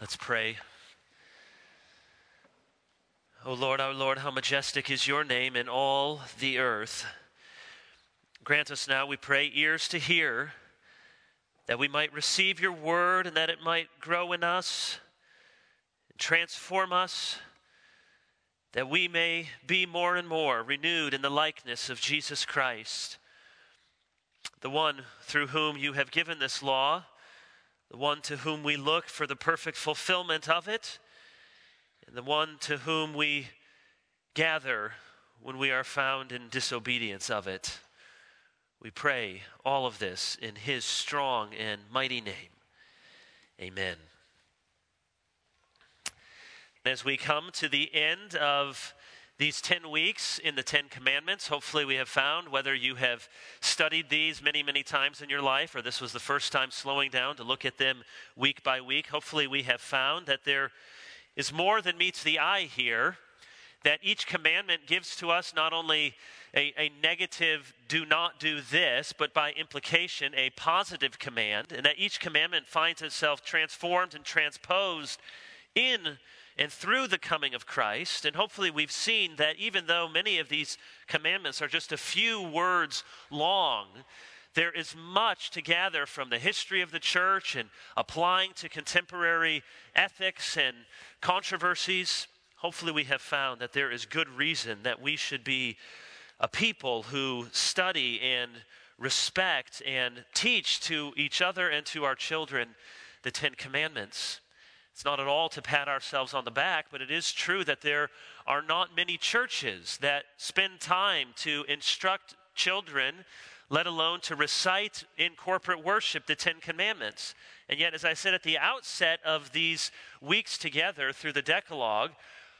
Let's pray. O Lord, our Lord, how majestic is your name in all the earth. Grant us now, we pray, ears to hear, that we might receive your word and that it might grow in us, transform us, that we may be more and more renewed in the likeness of Jesus Christ, the one through whom you have given this law the one to whom we look for the perfect fulfillment of it, and the one to whom we gather when we are found in disobedience of it. We pray all of this in his strong and mighty name. Amen. As we come to the end of these 10 weeks in the 10 commandments. Hopefully we have found whether you have studied these many many times in your life or this was the first time slowing down to look at them week by week. Hopefully we have found that there is more than meets the eye here that each commandment gives to us not only a, a negative do not do this but by implication a positive command and that each commandment finds itself transformed and transposed in and through the coming of Christ. And hopefully, we've seen that even though many of these commandments are just a few words long, there is much to gather from the history of the church and applying to contemporary ethics and controversies. Hopefully, we have found that there is good reason that we should be a people who study and respect and teach to each other and to our children the Ten Commandments. It's not at all to pat ourselves on the back, but it is true that there are not many churches that spend time to instruct children, let alone to recite in corporate worship the Ten Commandments. And yet, as I said at the outset of these weeks together through the Decalogue,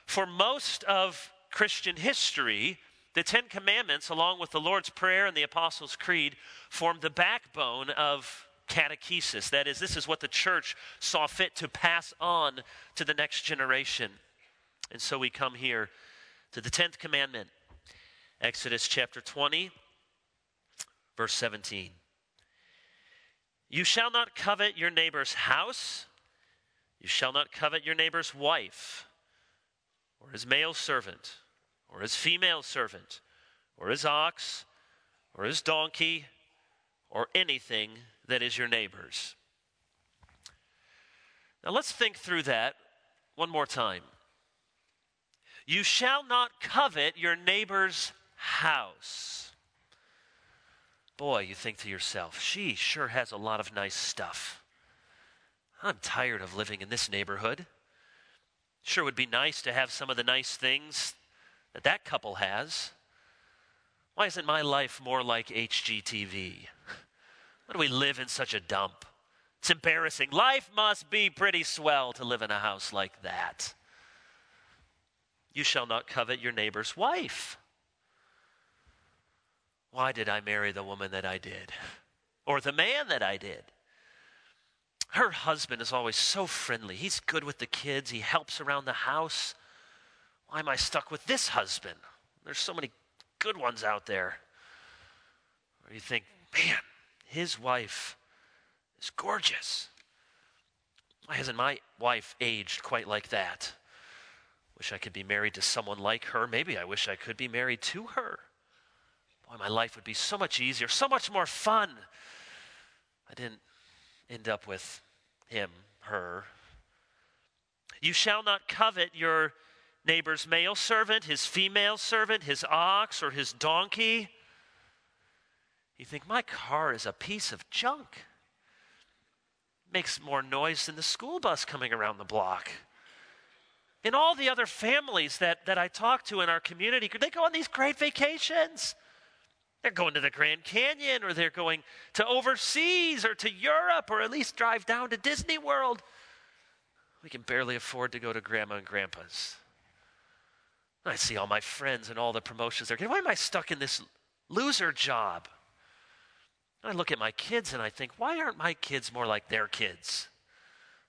for most of Christian history, the Ten Commandments, along with the Lord's Prayer and the Apostles' Creed, form the backbone of catechesis. That is, this is what the church saw fit to pass on to the next generation. And so we come here to the 10th commandment, Exodus chapter 20, verse 17. You shall not covet your neighbor's house, you shall not covet your neighbor's wife, or his male servant, or his female servant, or his ox, or his donkey, or anything that is your neighbor's. Now let's think through that one more time. You shall not covet your neighbor's house. Boy, you think to yourself, she sure has a lot of nice stuff. I'm tired of living in this neighborhood. Sure would be nice to have some of the nice things that that couple has. Why isn't my life more like HGTV? Why do we live in such a dump? It's embarrassing. Life must be pretty swell to live in a house like that. You shall not covet your neighbor's wife. Why did I marry the woman that I did? Or the man that I did? Her husband is always so friendly. He's good with the kids, he helps around the house. Why am I stuck with this husband? There's so many good ones out there. Or you think, man, his wife is gorgeous. Why hasn't my wife aged quite like that? Wish I could be married to someone like her. Maybe I wish I could be married to her. Boy, my life would be so much easier, so much more fun. I didn't end up with him, her. You shall not covet your neighbor's male servant, his female servant, his ox, or his donkey you think, my car is a piece of junk. Makes more noise than the school bus coming around the block. And all the other families that, that I talk to in our community, they go on these great vacations. They're going to the Grand Canyon or they're going to overseas or to Europe or at least drive down to Disney World. We can barely afford to go to grandma and grandpa's. I see all my friends and all the promotions they're getting. Why am I stuck in this loser job? I look at my kids and I think, why aren't my kids more like their kids?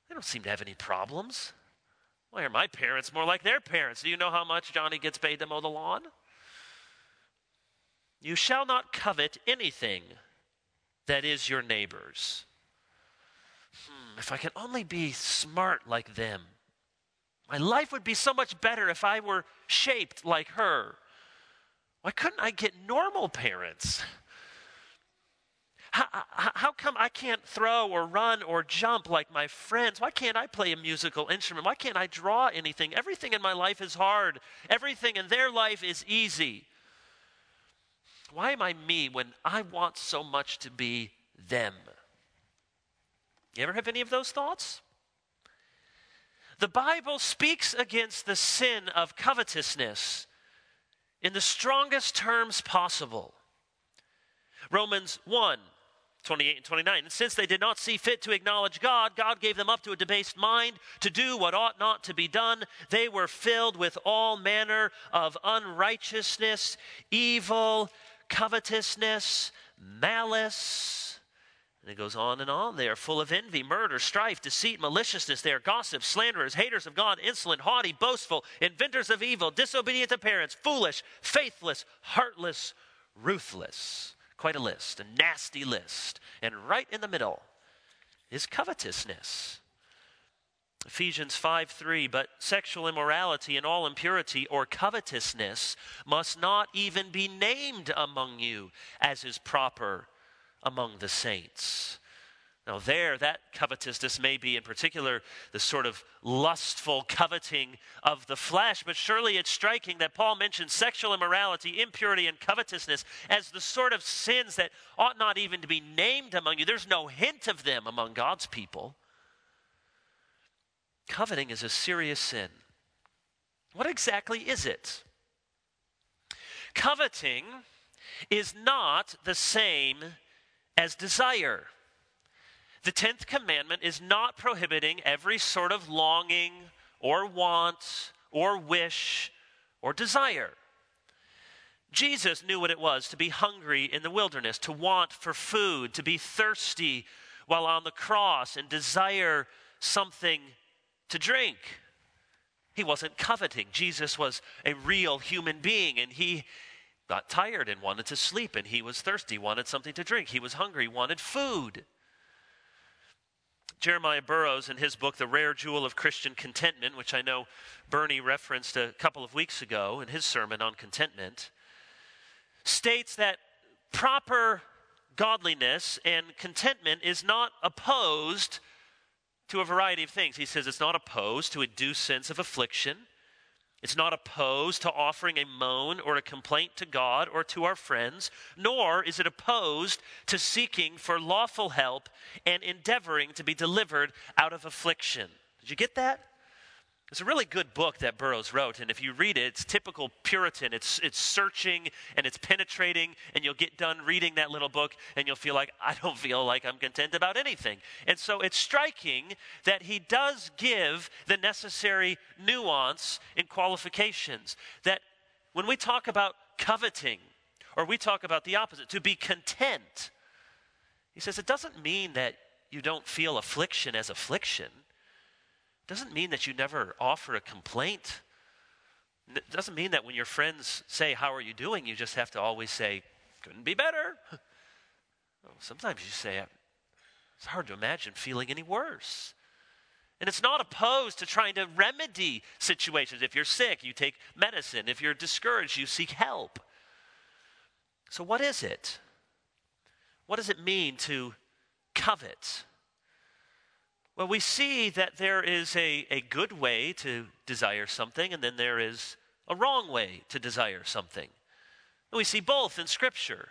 They don't seem to have any problems. Why are my parents more like their parents? Do you know how much Johnny gets paid to mow the lawn? You shall not covet anything that is your neighbor's. hmm, if I could only be smart like them, my life would be so much better if I were shaped like her. Why couldn't I get normal parents? How, how, come I can't throw or run or jump like my friends? Why can't I play a musical instrument? Why can't I draw anything? Everything in my life is hard, everything in their life is easy. Why am I me when I want so much to be them? You ever have any of those thoughts? The Bible speaks against the sin of covetousness in the strongest terms possible. Romans 1 28 and 29. And since they did not see fit to acknowledge God, God gave them up to a debased mind to do what ought not to be done. They were filled with all manner of unrighteousness, evil, covetousness, malice. And it goes on and on. They are full of envy, murder, strife, deceit, maliciousness. They are gossips, slanderers, haters of God, insolent, haughty, boastful, inventors of evil, disobedient to parents, foolish, faithless, heartless, ruthless. Quite a list, a nasty list. And right in the middle is covetousness. Ephesians 5 3, but sexual immorality and all impurity or covetousness must not even be named among you as is proper among the saints. Now, there, that covetousness may be in particular the sort of lustful coveting of the flesh, but surely it's striking that Paul mentions sexual immorality, impurity, and covetousness as the sort of sins that ought not even to be named among you. There's no hint of them among God's people. Coveting is a serious sin. What exactly is it? Coveting is not the same as desire. The 10th commandment is not prohibiting every sort of longing or want or wish or desire. Jesus knew what it was to be hungry in the wilderness, to want for food, to be thirsty while on the cross, and desire something to drink. He wasn't coveting. Jesus was a real human being, and he got tired and wanted to sleep, and he was thirsty, wanted something to drink. He was hungry, wanted food. Jeremiah Burroughs, in his book, The Rare Jewel of Christian Contentment, which I know Bernie referenced a couple of weeks ago in his sermon on contentment, states that proper godliness and contentment is not opposed to a variety of things. He says it's not opposed to a due sense of affliction. It's not opposed to offering a moan or a complaint to God or to our friends, nor is it opposed to seeking for lawful help and endeavoring to be delivered out of affliction. Did you get that? It's a really good book that Burroughs wrote, and if you read it, it's typical Puritan. It's, it's searching and it's penetrating, and you'll get done reading that little book, and you'll feel like, I don't feel like I'm content about anything. And so it's striking that he does give the necessary nuance in qualifications. That when we talk about coveting, or we talk about the opposite, to be content, he says it doesn't mean that you don't feel affliction as affliction doesn't mean that you never offer a complaint. It doesn't mean that when your friends say, How are you doing? you just have to always say, Couldn't be better. Oh, sometimes you say, It's hard to imagine feeling any worse. And it's not opposed to trying to remedy situations. If you're sick, you take medicine. If you're discouraged, you seek help. So, what is it? What does it mean to covet? Well, we see that there is a, a good way to desire something, and then there is a wrong way to desire something. And we see both in Scripture.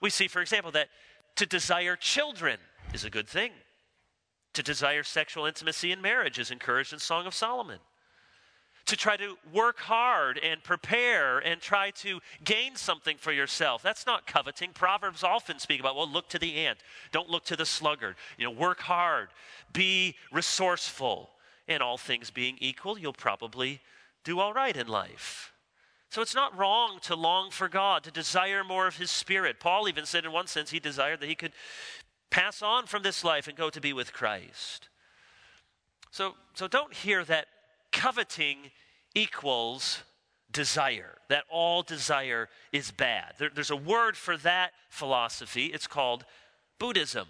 We see, for example, that to desire children is a good thing. To desire sexual intimacy in marriage is encouraged in Song of Solomon to try to work hard and prepare and try to gain something for yourself. That's not coveting. Proverbs often speak about, well, look to the ant, don't look to the sluggard. You know, work hard, be resourceful. And all things being equal, you'll probably do all right in life. So it's not wrong to long for God, to desire more of His Spirit. Paul even said, in one sense, he desired that he could pass on from this life and go to be with Christ. So, so don't hear that coveting equals desire, that all desire is bad. There, there's a word for that philosophy. It's called Buddhism.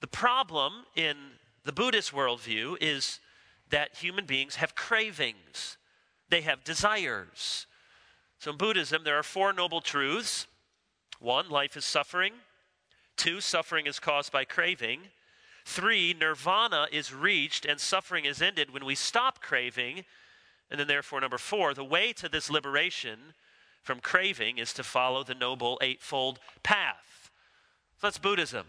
The problem in the Buddhist worldview is that human beings have cravings, they have desires. So in Buddhism, there are four noble truths one, life is suffering. Two, suffering is caused by craving. Three, nirvana is reached and suffering is ended when we stop craving. And then, therefore, number four, the way to this liberation from craving is to follow the Noble Eightfold Path. So that's Buddhism.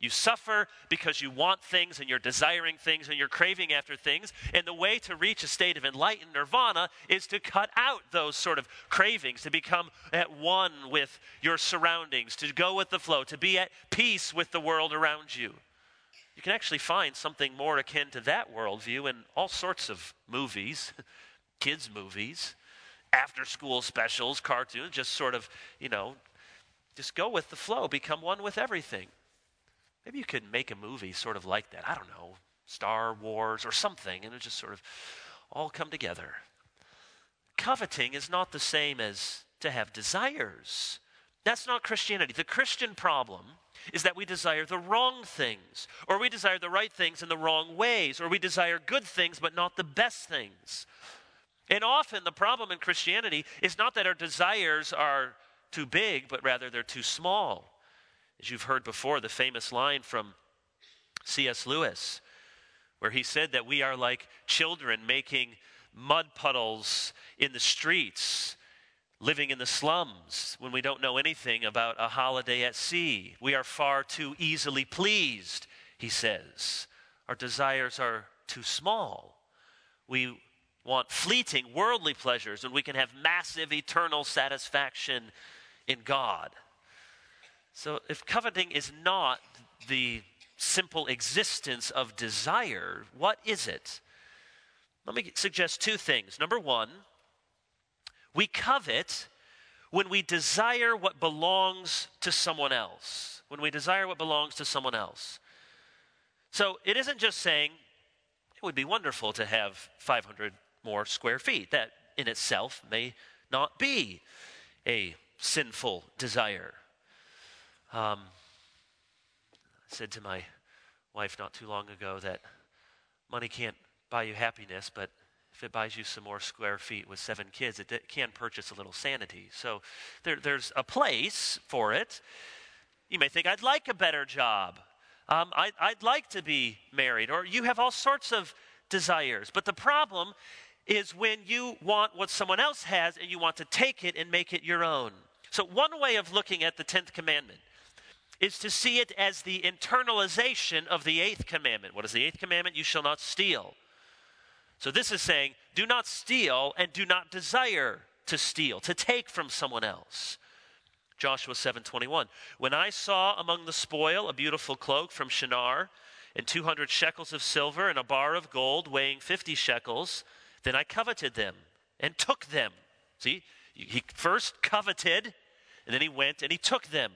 You suffer because you want things and you're desiring things and you're craving after things. And the way to reach a state of enlightened nirvana is to cut out those sort of cravings, to become at one with your surroundings, to go with the flow, to be at peace with the world around you. You can actually find something more akin to that worldview in all sorts of movies, kids' movies, after school specials, cartoons, just sort of, you know, just go with the flow, become one with everything. Maybe you could make a movie sort of like that. I don't know, Star Wars or something, and it just sort of all come together. Coveting is not the same as to have desires. That's not Christianity. The Christian problem is that we desire the wrong things, or we desire the right things in the wrong ways, or we desire good things but not the best things. And often the problem in Christianity is not that our desires are too big, but rather they're too small. As you've heard before, the famous line from C.S. Lewis, where he said that we are like children making mud puddles in the streets, living in the slums when we don't know anything about a holiday at sea. We are far too easily pleased, he says. Our desires are too small. We want fleeting worldly pleasures, and we can have massive eternal satisfaction in God. So, if coveting is not the simple existence of desire, what is it? Let me suggest two things. Number one, we covet when we desire what belongs to someone else. When we desire what belongs to someone else. So it isn't just saying it would be wonderful to have 500 more square feet. That in itself may not be a sinful desire. Um, I said to my wife not too long ago that money can't buy you happiness, but if it buys you some more square feet with seven kids, it, can purchase a little sanity. So there, there's a place for it. You may think, I'd like a better job. Um, I, I'd like to be married. Or you have all sorts of desires. But the problem is when you want what someone else has and you want to take it and make it your own. So, one way of looking at the 10th commandment is to see it as the internalization of the eighth commandment. What is the eighth commandment? You shall not steal. So this is saying, do not steal and do not desire to steal, to take from someone else. Joshua 7:21. When I saw among the spoil a beautiful cloak from Shinar and 200 shekels of silver and a bar of gold weighing 50 shekels, then I coveted them and took them. See, he first coveted and then he went and he took them.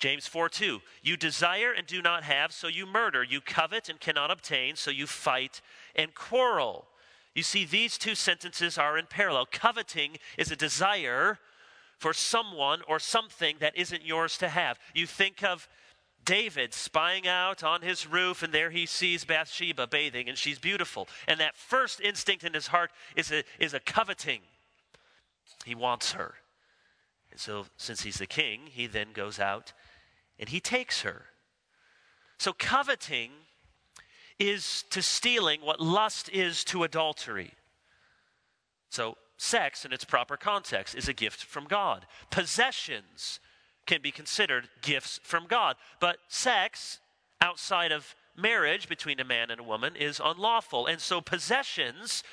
James 4 2. You desire and do not have, so you murder. You covet and cannot obtain, so you fight and quarrel. You see, these two sentences are in parallel. Coveting is a desire for someone or something that isn't yours to have. You think of David spying out on his roof, and there he sees Bathsheba bathing, and she's beautiful. And that first instinct in his heart is a, is a coveting. He wants her. And so, since he's the king, he then goes out and he takes her. So, coveting is to stealing what lust is to adultery. So, sex in its proper context is a gift from God. Possessions can be considered gifts from God. But sex outside of marriage between a man and a woman is unlawful. And so, possessions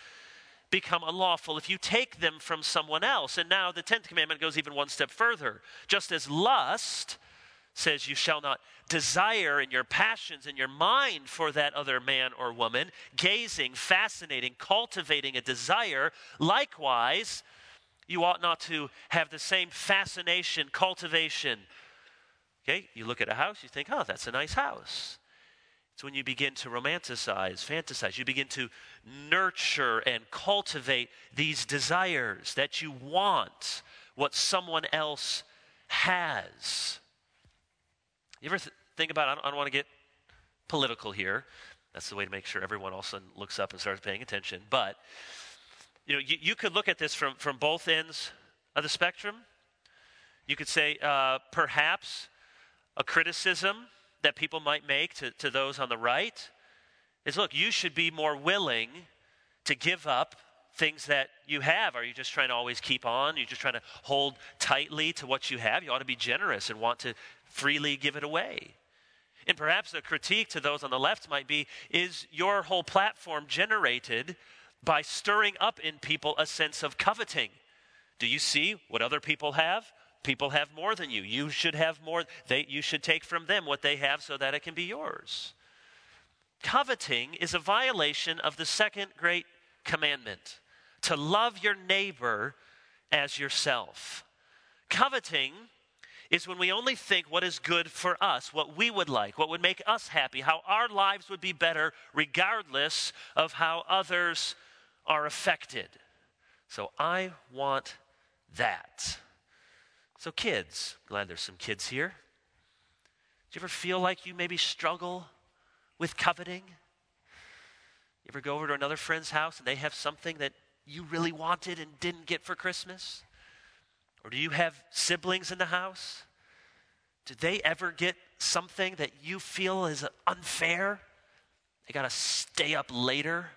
become unlawful if you take them from someone else. And now the 10th commandment goes even one step further. Just as lust says you shall not desire in your passions in your mind for that other man or woman, gazing, fascinating, cultivating a desire. Likewise, you ought not to have the same fascination, cultivation. Okay, you look at a house, you think, oh, that's a nice house. It's when you begin to romanticize, fantasize, you begin to nurture and cultivate these desires that you want what someone else has. You ever th- think about, I don't, I don't want to get political here. That's the way to make sure everyone all of a sudden looks up and starts paying attention. But you know, you, you could look at this from, from both ends of the spectrum. You could say uh, perhaps a criticism that people might make to, to those on the right is look, you should be more willing to give up things that you have. Are you just trying to always keep on? You're just trying to hold tightly to what you have? You ought to be generous and want to freely give it away. And perhaps a critique to those on the left might be is your whole platform generated by stirring up in people a sense of coveting? Do you see what other people have? People have more than you. You should have more. They, you should take from them what they have so that it can be yours. Coveting is a violation of the second great commandment to love your neighbor as yourself. Coveting is when we only think what is good for us, what we would like, what would make us happy, how our lives would be better, regardless of how others are affected. So I want that. So, kids, glad there's some kids here. Do you ever feel like you maybe struggle with coveting? You ever go over to another friend's house and they have something that you really wanted and didn't get for Christmas? Or do you have siblings in the house? Did they ever get something that you feel is unfair? They got to stay up later.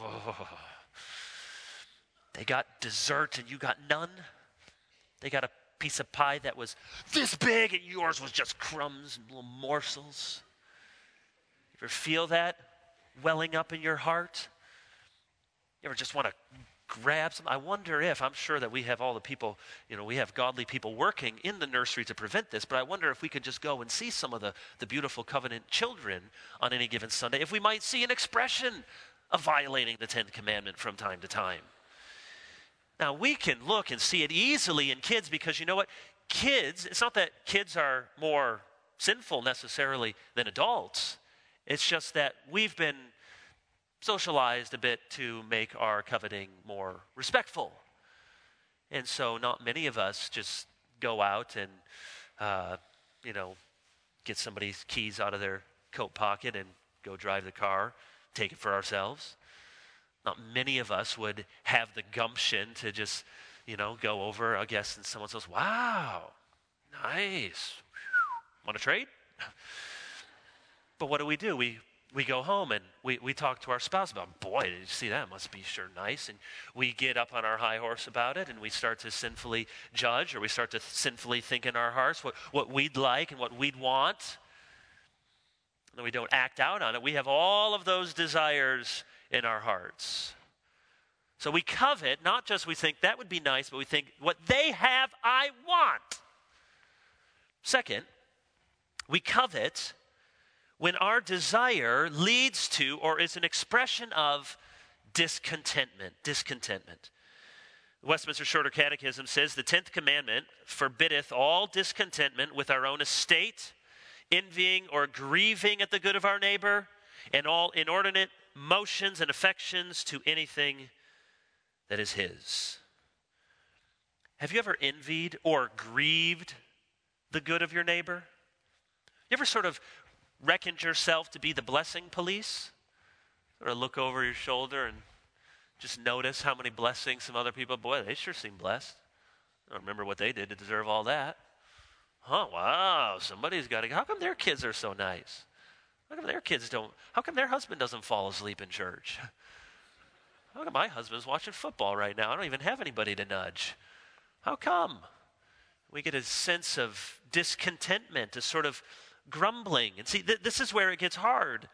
Oh. They got dessert and you got none. They got a piece of pie that was this big and yours was just crumbs and little morsels. You ever feel that welling up in your heart? You ever just want to grab some? I wonder if, I'm sure that we have all the people, you know, we have godly people working in the nursery to prevent this, but I wonder if we could just go and see some of the, the beautiful covenant children on any given Sunday, if we might see an expression of violating the Tenth Commandment from time to time. Now, we can look and see it easily in kids because you know what? Kids, it's not that kids are more sinful necessarily than adults. It's just that we've been socialized a bit to make our coveting more respectful. And so, not many of us just go out and, uh, you know, get somebody's keys out of their coat pocket and go drive the car, take it for ourselves. Not many of us would have the gumption to just, you know, go over, I guess, and someone says, wow, nice. Want to trade? But what do we do? We we go home and we, we talk to our spouse about, boy, did you see that? Must be sure nice. And we get up on our high horse about it and we start to sinfully judge or we start to sinfully think in our hearts what, what we'd like and what we'd want. And we don't act out on it. We have all of those desires in our hearts. So we covet, not just we think that would be nice, but we think what they have, I want. Second, we covet when our desire leads to or is an expression of discontentment. Discontentment. The Westminster Shorter Catechism says the tenth commandment forbiddeth all discontentment with our own estate, envying or grieving at the good of our neighbor, and all inordinate motions and affections to anything that is His. Have you ever envied or grieved the good of your neighbor? You ever sort of reckoned yourself to be the blessing police? Or look over your shoulder and just notice how many blessings some other people, boy, they sure seem blessed. I remember what they did to deserve all that. Oh, wow, somebody's got to, how come their kids are so nice? How come their kids don't? How come their husband doesn't fall asleep in church? How come my husband's watching football right now? I don't even have anybody to nudge. How come? We get a sense of discontentment, a sort of grumbling. And see, th- this is where it gets hard.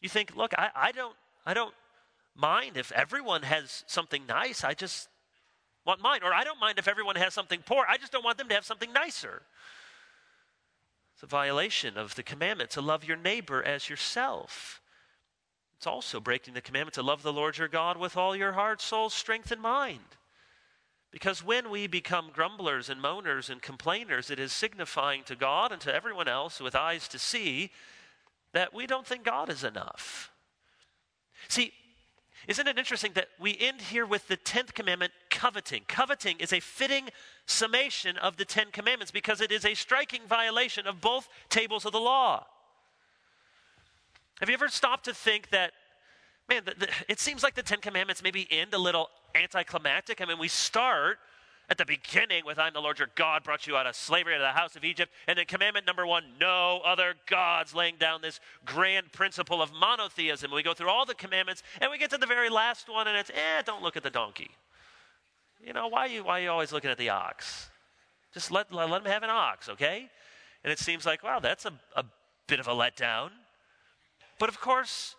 You think, look, I, I, don't, I don't mind if everyone has something nice. I just want mine. Or I don't mind if everyone has something poor. I just don't want them to have something nicer. It's a violation of the commandment to love your neighbor as yourself. It's also breaking the commandment to love the Lord your God with all your heart, soul, strength, and mind. Because when we become grumblers and moaners and complainers, it is signifying to God and to everyone else with eyes to see that we don't think God is enough. See, isn't it interesting that we end here with the 10th commandment, coveting? Coveting is a fitting summation of the Ten Commandments because it is a striking violation of both tables of the law. Have you ever stopped to think that, man, the, the, it seems like the Ten Commandments maybe end a little anticlimactic? I mean, we start at the beginning with I'm the Lord your God, brought you out of slavery out of the house of Egypt. And then commandment number one, no other gods, laying down this grand principle of monotheism. We go through all the commandments and we get to the very last one and it's, eh, don't look at the donkey. You know, why are you, why are you always looking at the ox? Just let, let, let him have an ox, okay? And it seems like, wow, that's a, a bit of a letdown. But of course,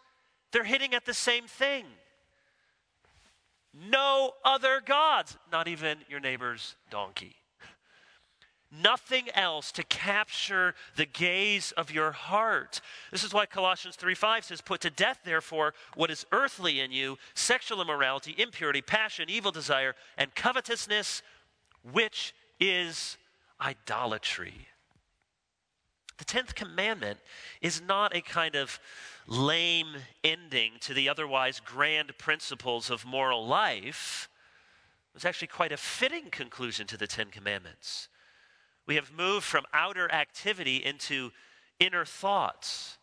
they're hitting at the same thing no other gods, not even your neighbor's donkey. Nothing else to capture the gaze of your heart. This is why Colossians 3 5 says, Put to death, therefore, what is earthly in you sexual immorality, impurity, passion, evil desire, and covetousness, which is idolatry. The 10th commandment is not a kind of lame ending to the otherwise grand principles of moral life. It was actually quite a fitting conclusion to the Ten Commandments. We have moved from outer activity into inner thoughts.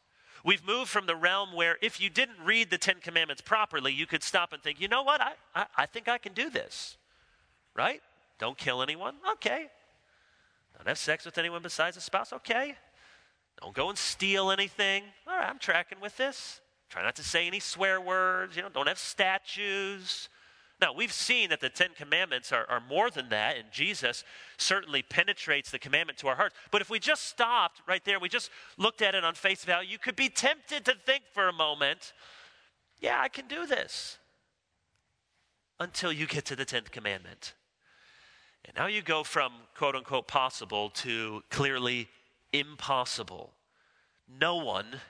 We've moved from the realm where if you didn't read the Ten Commandments properly, you could stop and think, you know what, I, I, I think I can do this. Right? Don't kill anyone? Okay. Don't have sex with anyone besides a spouse? Okay. Don't go and steal anything. All right, I'm tracking with this. Try not to say any swear words. You know, don't have statues. Now, we've seen that the Ten Commandments are, are more than that, and Jesus certainly penetrates the commandment to our hearts. But if we just stopped right there, we just looked at it on face value, you could be tempted to think for a moment, yeah, I can do this. Until you get to the Tenth Commandment. And now you go from quote unquote possible to clearly impossible. No one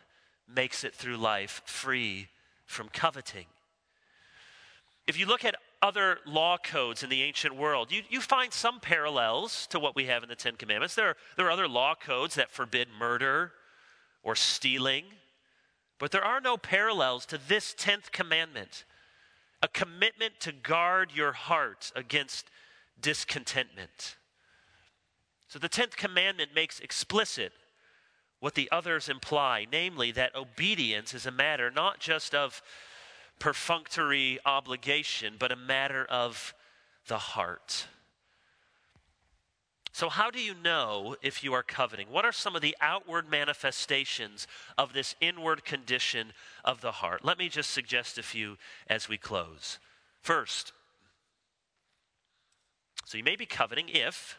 makes it through life free from coveting. If you look at other law codes in the ancient world, you, you find some parallels to what we have in the Ten Commandments. There are, there are other law codes that forbid murder or stealing, but there are no parallels to this tenth commandment a commitment to guard your heart against discontentment. So the 10th commandment makes explicit what the others imply, namely that obedience is a matter not just of perfunctory obligation, but a matter of the heart. So, how do you know if you are coveting? What are some of the outward manifestations of this inward condition of the heart? Let me just suggest a few as we close. First, so you may be coveting if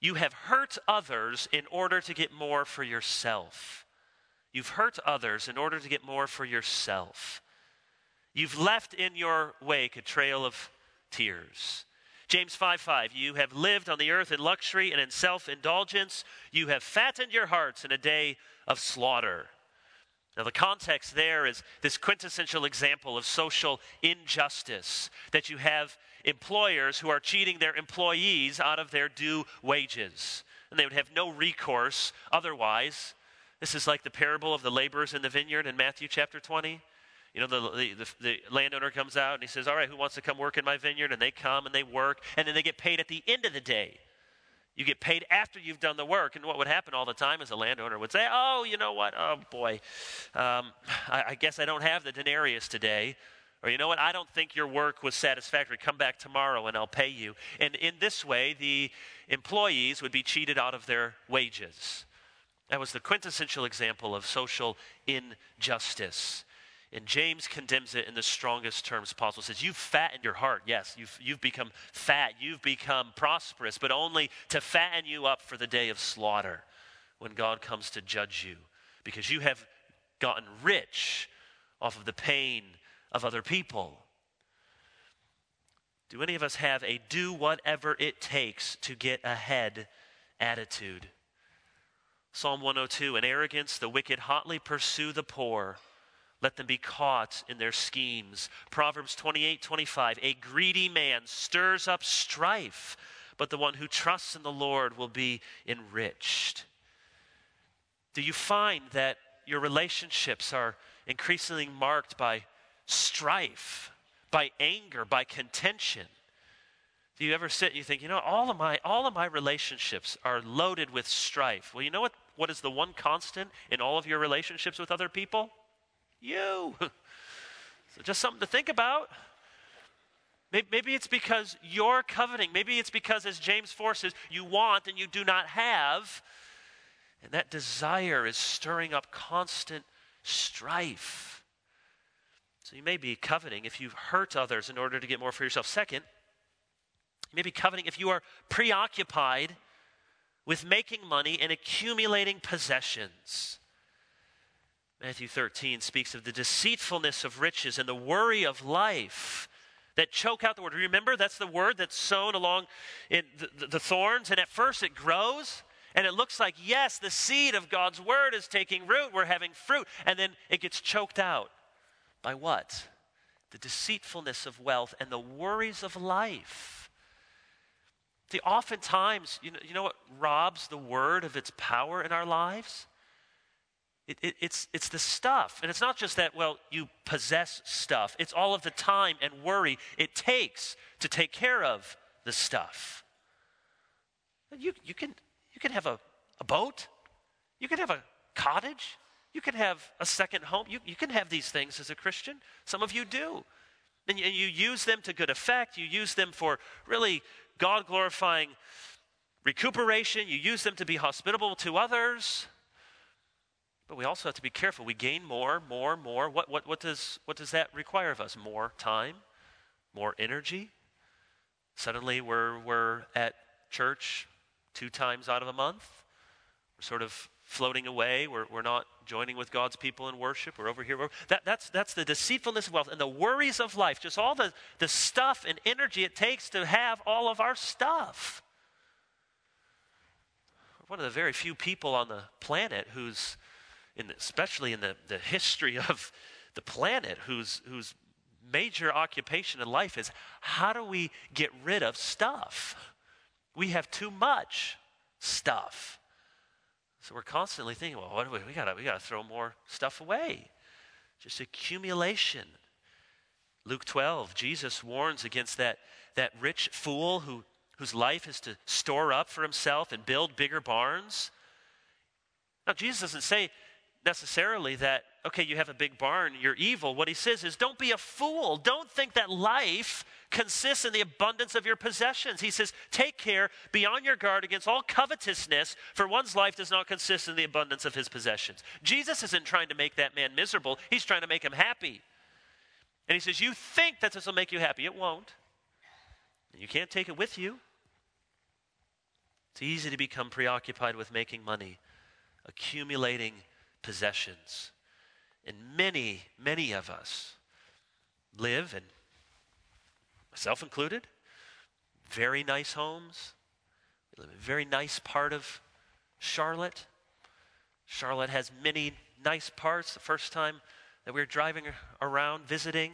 you have hurt others in order to get more for yourself. You've hurt others in order to get more for yourself. You've left in your wake a trail of tears. James 5 5, you have lived on the earth in luxury and in self indulgence. You have fattened your hearts in a day of slaughter. Now, the context there is this quintessential example of social injustice that you have employers who are cheating their employees out of their due wages. And they would have no recourse otherwise. This is like the parable of the laborers in the vineyard in Matthew chapter 20. You know, the, the, the, the, landowner comes out and he says, All right, who wants to come work in my vineyard? And they come and they work, and then they get paid at the end of the day. You get paid after you've done the work. And what would happen all the time is a landowner would say, Oh, you know what? Oh, boy, um, I, I guess I don't have the denarius today. Or, you know what, I don't think your work was satisfactory. Come back tomorrow and I'll pay you. And in this way, the employees would be cheated out of their wages. That was the quintessential example of social injustice. And James condemns it in the strongest terms possible. Says, You've fattened your heart. Yes, you've, you've become fat. You've become prosperous, but only to fatten you up for the day of slaughter when God comes to judge you. Because you have gotten rich off of the pain of other people? Do any of us have a do whatever it takes to get ahead attitude? Psalm 102 In arrogance, the wicked hotly pursue the poor. Let them be caught in their schemes. Proverbs 28 25. A greedy man stirs up strife, but the one who trusts in the Lord will be enriched. Do you find that your relationships are increasingly marked by strife, by anger, by contention. Do you ever sit and you think, you know, all of my all of my relationships are loaded with strife? Well, you know what what is the one constant in all of your relationships with other people? You. so just something to think about. Maybe it's because you're coveting. Maybe it's because, as James 4 says, you want and you do not have. And that desire is stirring up constant strife. So you may be coveting if you hurt others in order to get more for yourself. Second, you may be coveting if you are preoccupied with making money and accumulating possessions. Matthew 13 speaks of the deceitfulness of riches and the worry of life that choke out the word. Remember, that's the word that's sown along in the, the, the, thorns, and at first it grows, and it looks like, yes, the seed of God's word is taking root, we're having fruit, and then it gets choked out. By what? The deceitfulness of wealth and the worries of life. See, oftentimes, you know, you know what robs the word of its power in our lives? It, it, it's, it's the stuff. And it's not just that, well, you possess stuff, it's all of the time and worry it takes to take care of the stuff. You, you, can, you can have a, a boat, you can have a cottage, you can have a second home. You, you can have these things as a Christian. Some of you do. And you, and you use them to good effect, you use them for really God glorifying recuperation, you use them to be hospitable to others. But we also have to be careful. We gain more, more, more. What, what, what, does, what does that require of us? More time, more energy. Suddenly we're, we're at church two times out of a month. We're sort of floating away. We're, we're not joining with God's people in worship. We're over here. That, that's, that's the deceitfulness of wealth and the worries of life, just all the, the stuff and energy it takes to have all of our stuff. We're one of the very few people on the planet who's in the, especially in the, the history of the planet, whose, whose major occupation in life is how do we get rid of stuff? We have too much stuff. So we're constantly thinking, well, what do we, we gotta we gotta throw more stuff away. Just accumulation. Luke 12, Jesus warns against that, that rich fool who, whose life is to store up for himself and build bigger barns. Now, Jesus doesn't say, necessarily that, okay, you have a big barn, you're evil. What he says is, don't be a fool. Don't think that life consists in the abundance of your possessions. He says, take care, be on your guard against all covetousness, for one's life does not consist in the abundance of his possessions. Jesus isn't trying to make that man miserable, he's trying to make him happy. And he says, You think that this will make you happy. It won't. You can't take it with you. It's easy to become preoccupied with making money, accumulating possessions. And many, many of us live, and myself included, very nice homes. We live in a very nice part of Charlotte. Charlotte has many nice parts. The first time that we were driving around visiting,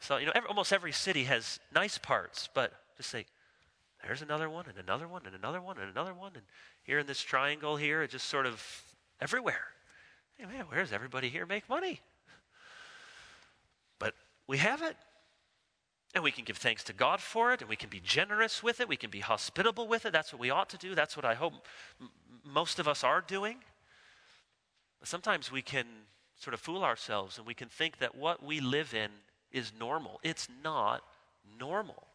so you know, every, almost every city has nice parts, but just say, there's another one, and another one, and another one, and another one, and here in this triangle here, it's just sort of everywhere. Hey, man, where does everybody here make money? But we have it. And we can give thanks to God for it, and we can be generous with it. We can be hospitable with it. That's what we ought to do. That's what I hope m- most of us are doing. But sometimes we can sort of fool ourselves and we can think that what we live in is normal. It's not normal.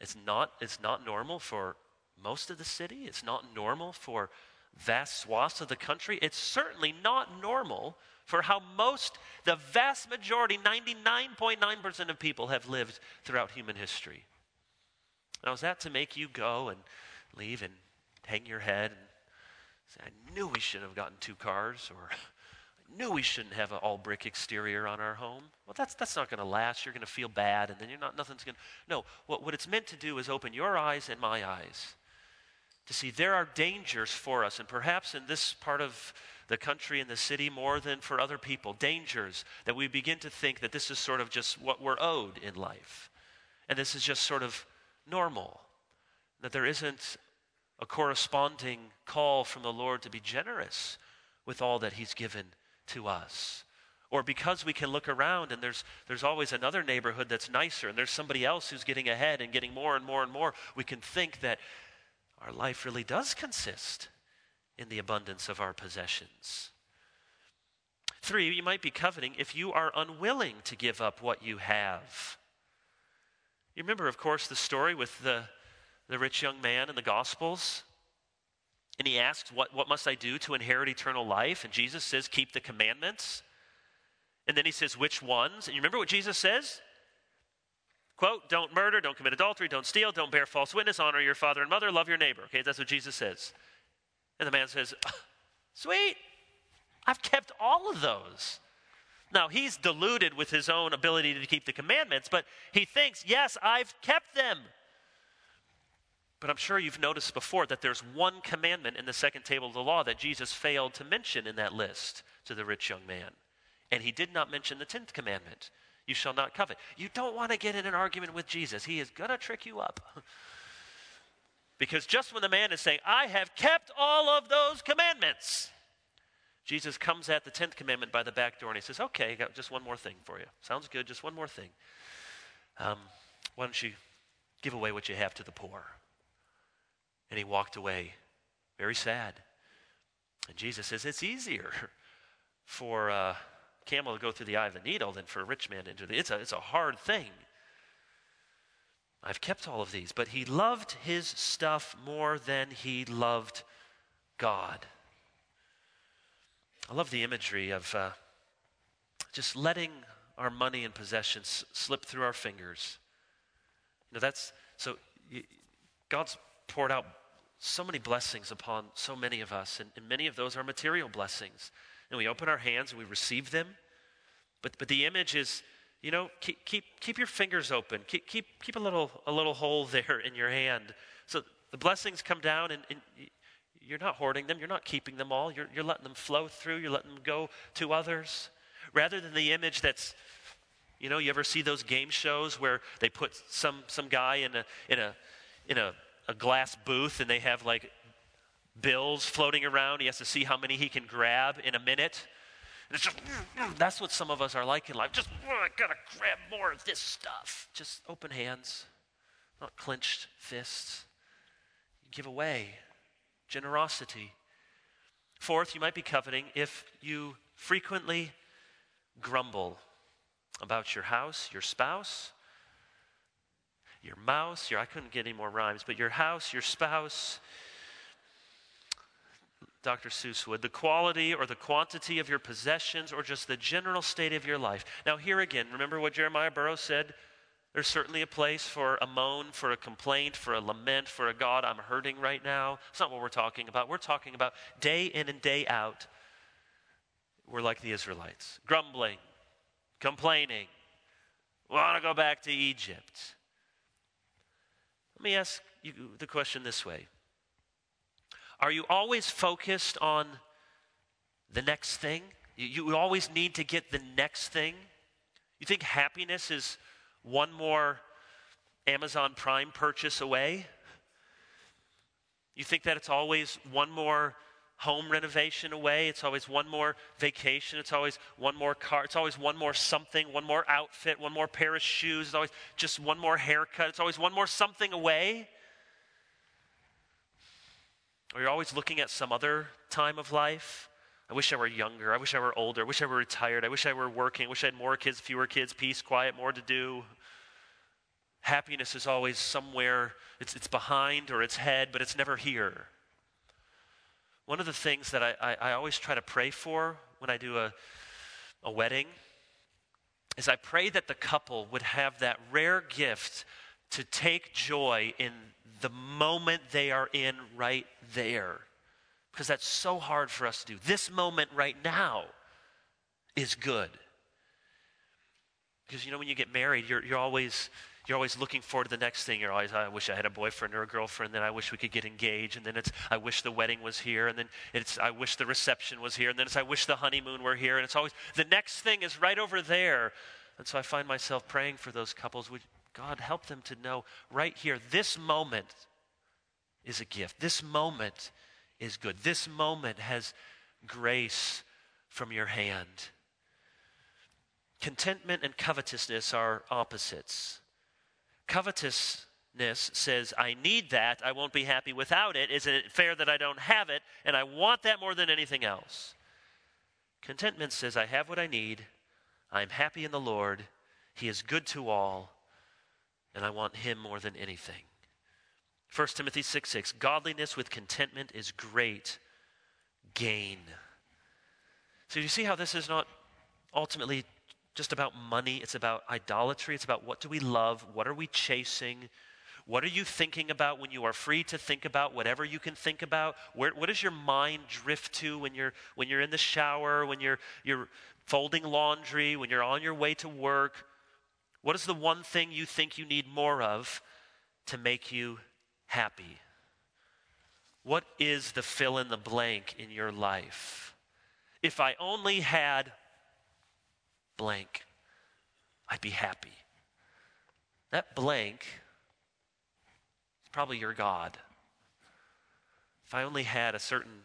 It's not, it's not normal for most of the city. It's not normal for vast swaths of the country, it's certainly not normal for how most, the vast majority, 99.9% of people have lived throughout human history. Now, is that to make you go and leave and hang your head and say, I knew we shouldn't have gotten two cars, or I knew we shouldn't have an all brick exterior on our home? Well, that's, that's not going to last. You're going to feel bad, and then you're not, nothing's going to. No, what, what it's meant to do is open your eyes and my eyes to see there are dangers for us, and perhaps in this part of the country and the city more than for other people, dangers that we begin to think that this is sort of just what we're owed in life. And this is just sort of normal. That there isn't a corresponding call from the Lord to be generous with all that He's given to us. Or because we can look around and there's, there's always another neighborhood that's nicer and there's somebody else who's getting ahead and getting more and more and more, we can think that our life really does consist in the abundance of our possessions. Three, you might be coveting if you are unwilling to give up what you have. You remember, of course, the story with the, the rich young man in the Gospels? And he asks, what, what must I do to inherit eternal life? And Jesus says, Keep the commandments. And then he says, Which ones? And you remember what Jesus says? Quote, don't murder, don't commit adultery, don't steal, don't bear false witness, honor your father and mother, love your neighbor. Okay, that's what Jesus says. And the man says, Sweet, I've kept all of those. Now, he's deluded with his own ability to keep the commandments, but he thinks, Yes, I've kept them. But I'm sure you've noticed before that there's one commandment in the second table of the law that Jesus failed to mention in that list to the rich young man. And he did not mention the tenth commandment you shall not covet. You don't want to get in an argument with Jesus. He is going to trick you up. because just when the man is saying, I have kept all of those commandments, Jesus comes at the 10th commandment by the back door and he says, Okay, I got just one more thing for you. Sounds good, just one more thing. Um, why don't you give away what you have to the poor? And he walked away very sad. And Jesus says, It's easier for. Uh, camel to go through the eye of the needle than for a rich man to enter the. It's a, it's a hard thing. I've kept all of these, but he loved his stuff more than he loved God. I love the imagery of uh, just letting our money and possessions slip through our fingers. You know, that's so God's poured out so many blessings upon so many of us, and, and many of those are material blessings and we open our hands and we receive them. But, but the image is, you know, keep, keep, keep your fingers open. Keep, keep, keep a, little, a little hole there in your hand. So the blessings come down and, and you're not hoarding them. You're not keeping them all. You're, you're letting them flow through. You're letting them go to others. Rather than the image that's, you know, you ever see those game shows where they put some, some guy in a, in a, in a, a glass booth and they have like bills floating around. He has to see how many he can grab in a minute. And it's just, that's what some of us are like in life. Just, oh, I gotta grab more of this stuff. Just open hands, not clenched fists. Give away. Generosity. Fourth, you might be coveting if you frequently grumble about your house, your spouse, your mouse, your, I couldn't get any more rhymes, but your house, your spouse, Dr. Seuss would, the quality or the quantity of your possessions or just the general state of your life. Now, here again, remember what Jeremiah Burroughs said? There's certainly a place for a moan, for a complaint, for a lament, for a God, I'm hurting right now. It's not what we're talking about. We're talking about day in and day out. We're like the Israelites, grumbling, complaining, want to go back to Egypt. Let me ask you the question this way are you always focused on the next thing? You, you always need to get the next thing? You think happiness is one more Amazon Prime purchase away? You think that it's always one more home renovation away. It's always one more vacation. It's always one more car. It's always one more something, one more outfit, one more pair of shoes. It's always just one more haircut. It's always one more something away. Or you're always looking at some other time of life. I wish I were younger. I wish I were older. I wish I were retired. I wish I were working. I wish I had more kids, fewer kids, peace, quiet, more to do. Happiness is always somewhere, it's, it's behind or it's head, but it's never here. One of the things that I, I, I always try to pray for when I do a, a wedding is I pray that the couple would have that rare gift to take joy in the moment they are in right there. Because that's so hard for us to do. This moment right now is good. Because you know, when you get married, you're, you're always you're always looking forward to the next thing. You're always, I wish I had a boyfriend or a girlfriend. Then I wish we could get engaged. And then it's, I wish the wedding was here. And then it's, I wish the reception was here. And then it's, I wish the honeymoon were here. And it's always, the next thing is right over there. And so I find myself praying for those couples. Would God help them to know right here, this moment is a gift. This moment is good. This moment has grace from your hand. Contentment and covetousness are opposites. Covetousness says, I need that. I won't be happy without it. Isn't it fair that I don't have it? And I want that more than anything else. Contentment says, I have what I need. I am happy in the Lord. He is good to all. And I want Him more than anything. 1 Timothy 6 6 Godliness with contentment is great gain. So, you see how this is not ultimately just about money, it's about idolatry, it's about what do we love, what are we chasing, what are you thinking about when you are free to think about whatever you can think about? Where, what does your mind drift to when you're, when you're in the shower, when you're, you're folding laundry, when you're on your way to work? What is the one thing you think you need more of to make you happy? What is the fill in the blank in your life? If I only had blank, I'd be happy. That blank is probably your God. If I only had a certain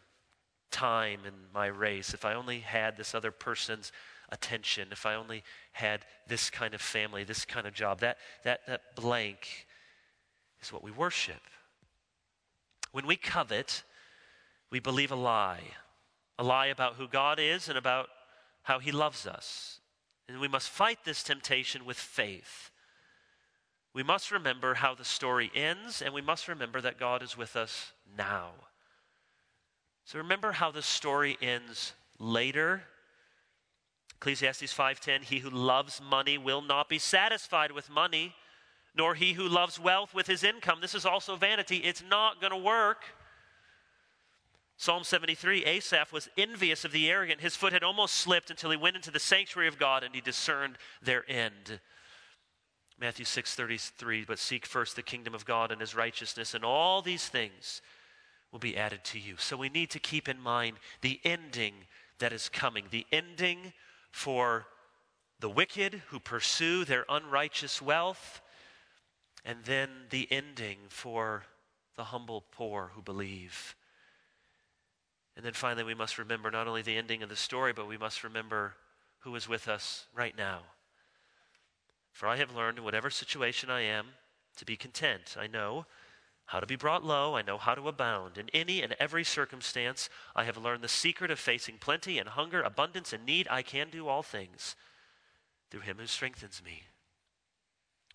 time in my race, if I only had this other person's attention, if I only had this kind of family, this kind of job, that, that, that blank is what we worship. When we covet, we believe a lie a lie about who God is and about how He loves us. And we must fight this temptation with faith. We must remember how the story ends, and we must remember that God is with us now. So remember how the story ends later. Ecclesiastes 5:10 He who loves money will not be satisfied with money, nor he who loves wealth with his income. This is also vanity. It's not going to work. Psalm 73 Asaph was envious of the arrogant. His foot had almost slipped until he went into the sanctuary of God and he discerned their end. Matthew 6:33, but seek first the kingdom of God and his righteousness and all these things will be added to you. So we need to keep in mind the ending that is coming, the ending for the wicked who pursue their unrighteous wealth, and then the ending for the humble poor who believe. And then finally, we must remember not only the ending of the story, but we must remember who is with us right now. For I have learned in whatever situation I am to be content. I know how to be brought low. I know how to abound. In any and every circumstance, I have learned the secret of facing plenty and hunger, abundance and need. I can do all things through him who strengthens me.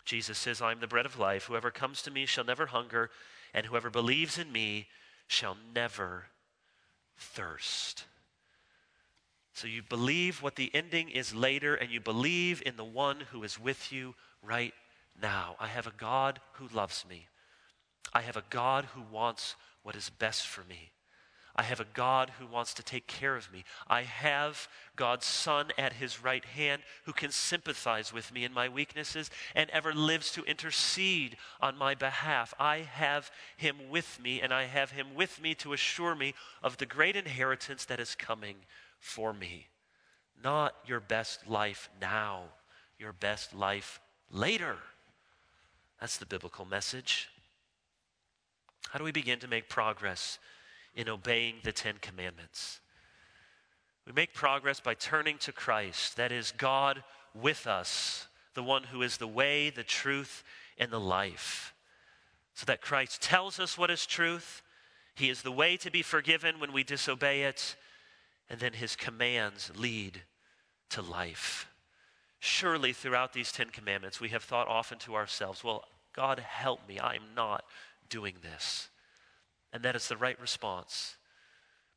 Jesus says, I am the bread of life. Whoever comes to me shall never hunger, and whoever believes in me shall never thirst. So you believe what the ending is later, and you believe in the one who is with you right now. I have a God who loves me. I have a God who wants what is best for me. I have a God who wants to take care of me. I have God's Son at his right hand who can sympathize with me in my weaknesses and ever lives to intercede on my behalf. I have him with me, and I have him with me to assure me of the great inheritance that is coming for me. Not your best life now, your best life later. That's the biblical message. How do we begin to make progress in obeying the Ten Commandments? We make progress by turning to Christ, that is, God with us, the one who is the way, the truth, and the life. So that Christ tells us what is truth. He is the way to be forgiven when we disobey it and then his commands lead to life. Surely, throughout these Ten Commandments, we have thought often to ourselves, well, God, help me. I am not doing this. And that is the right response.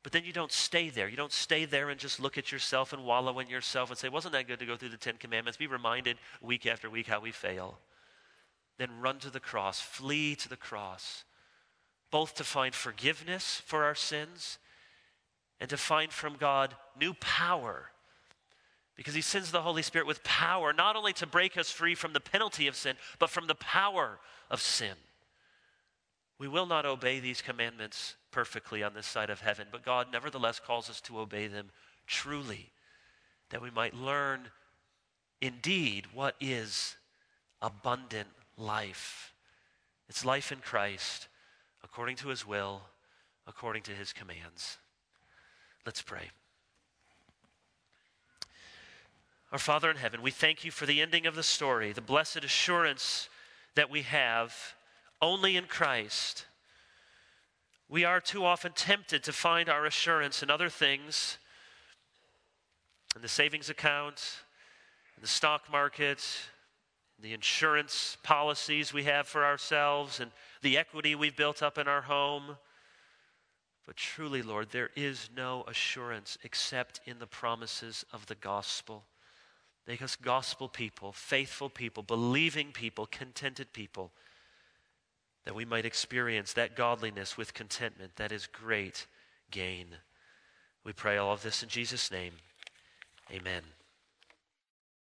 But then you don't stay there. You don't stay there and just look at yourself and wallow in yourself and say, wasn't that good to go through the Ten Commandments? Be reminded week after week how we fail. Then run to the cross, flee to the cross, both to find forgiveness for our sins and to find from God new power. Because he sends the Holy Spirit with power, not only to break us free from the penalty of sin, but from the power of sin. We will not obey these commandments perfectly on this side of heaven, but God nevertheless calls us to obey them truly, that we might learn indeed what is abundant life. It's life in Christ, according to his will, according to his commands. Let's pray. Our Father in heaven, we thank you for the ending of the story, the blessed assurance that we have only in Christ. We are too often tempted to find our assurance in other things, in the savings account, in the stock market, in the insurance policies we have for ourselves, and the equity we've built up in our home. But truly, Lord, there is no assurance except in the promises of the gospel. Make us gospel people, faithful people, believing people, contented people, that we might experience that godliness with contentment that is great gain. We pray all of this in Jesus' name. Amen.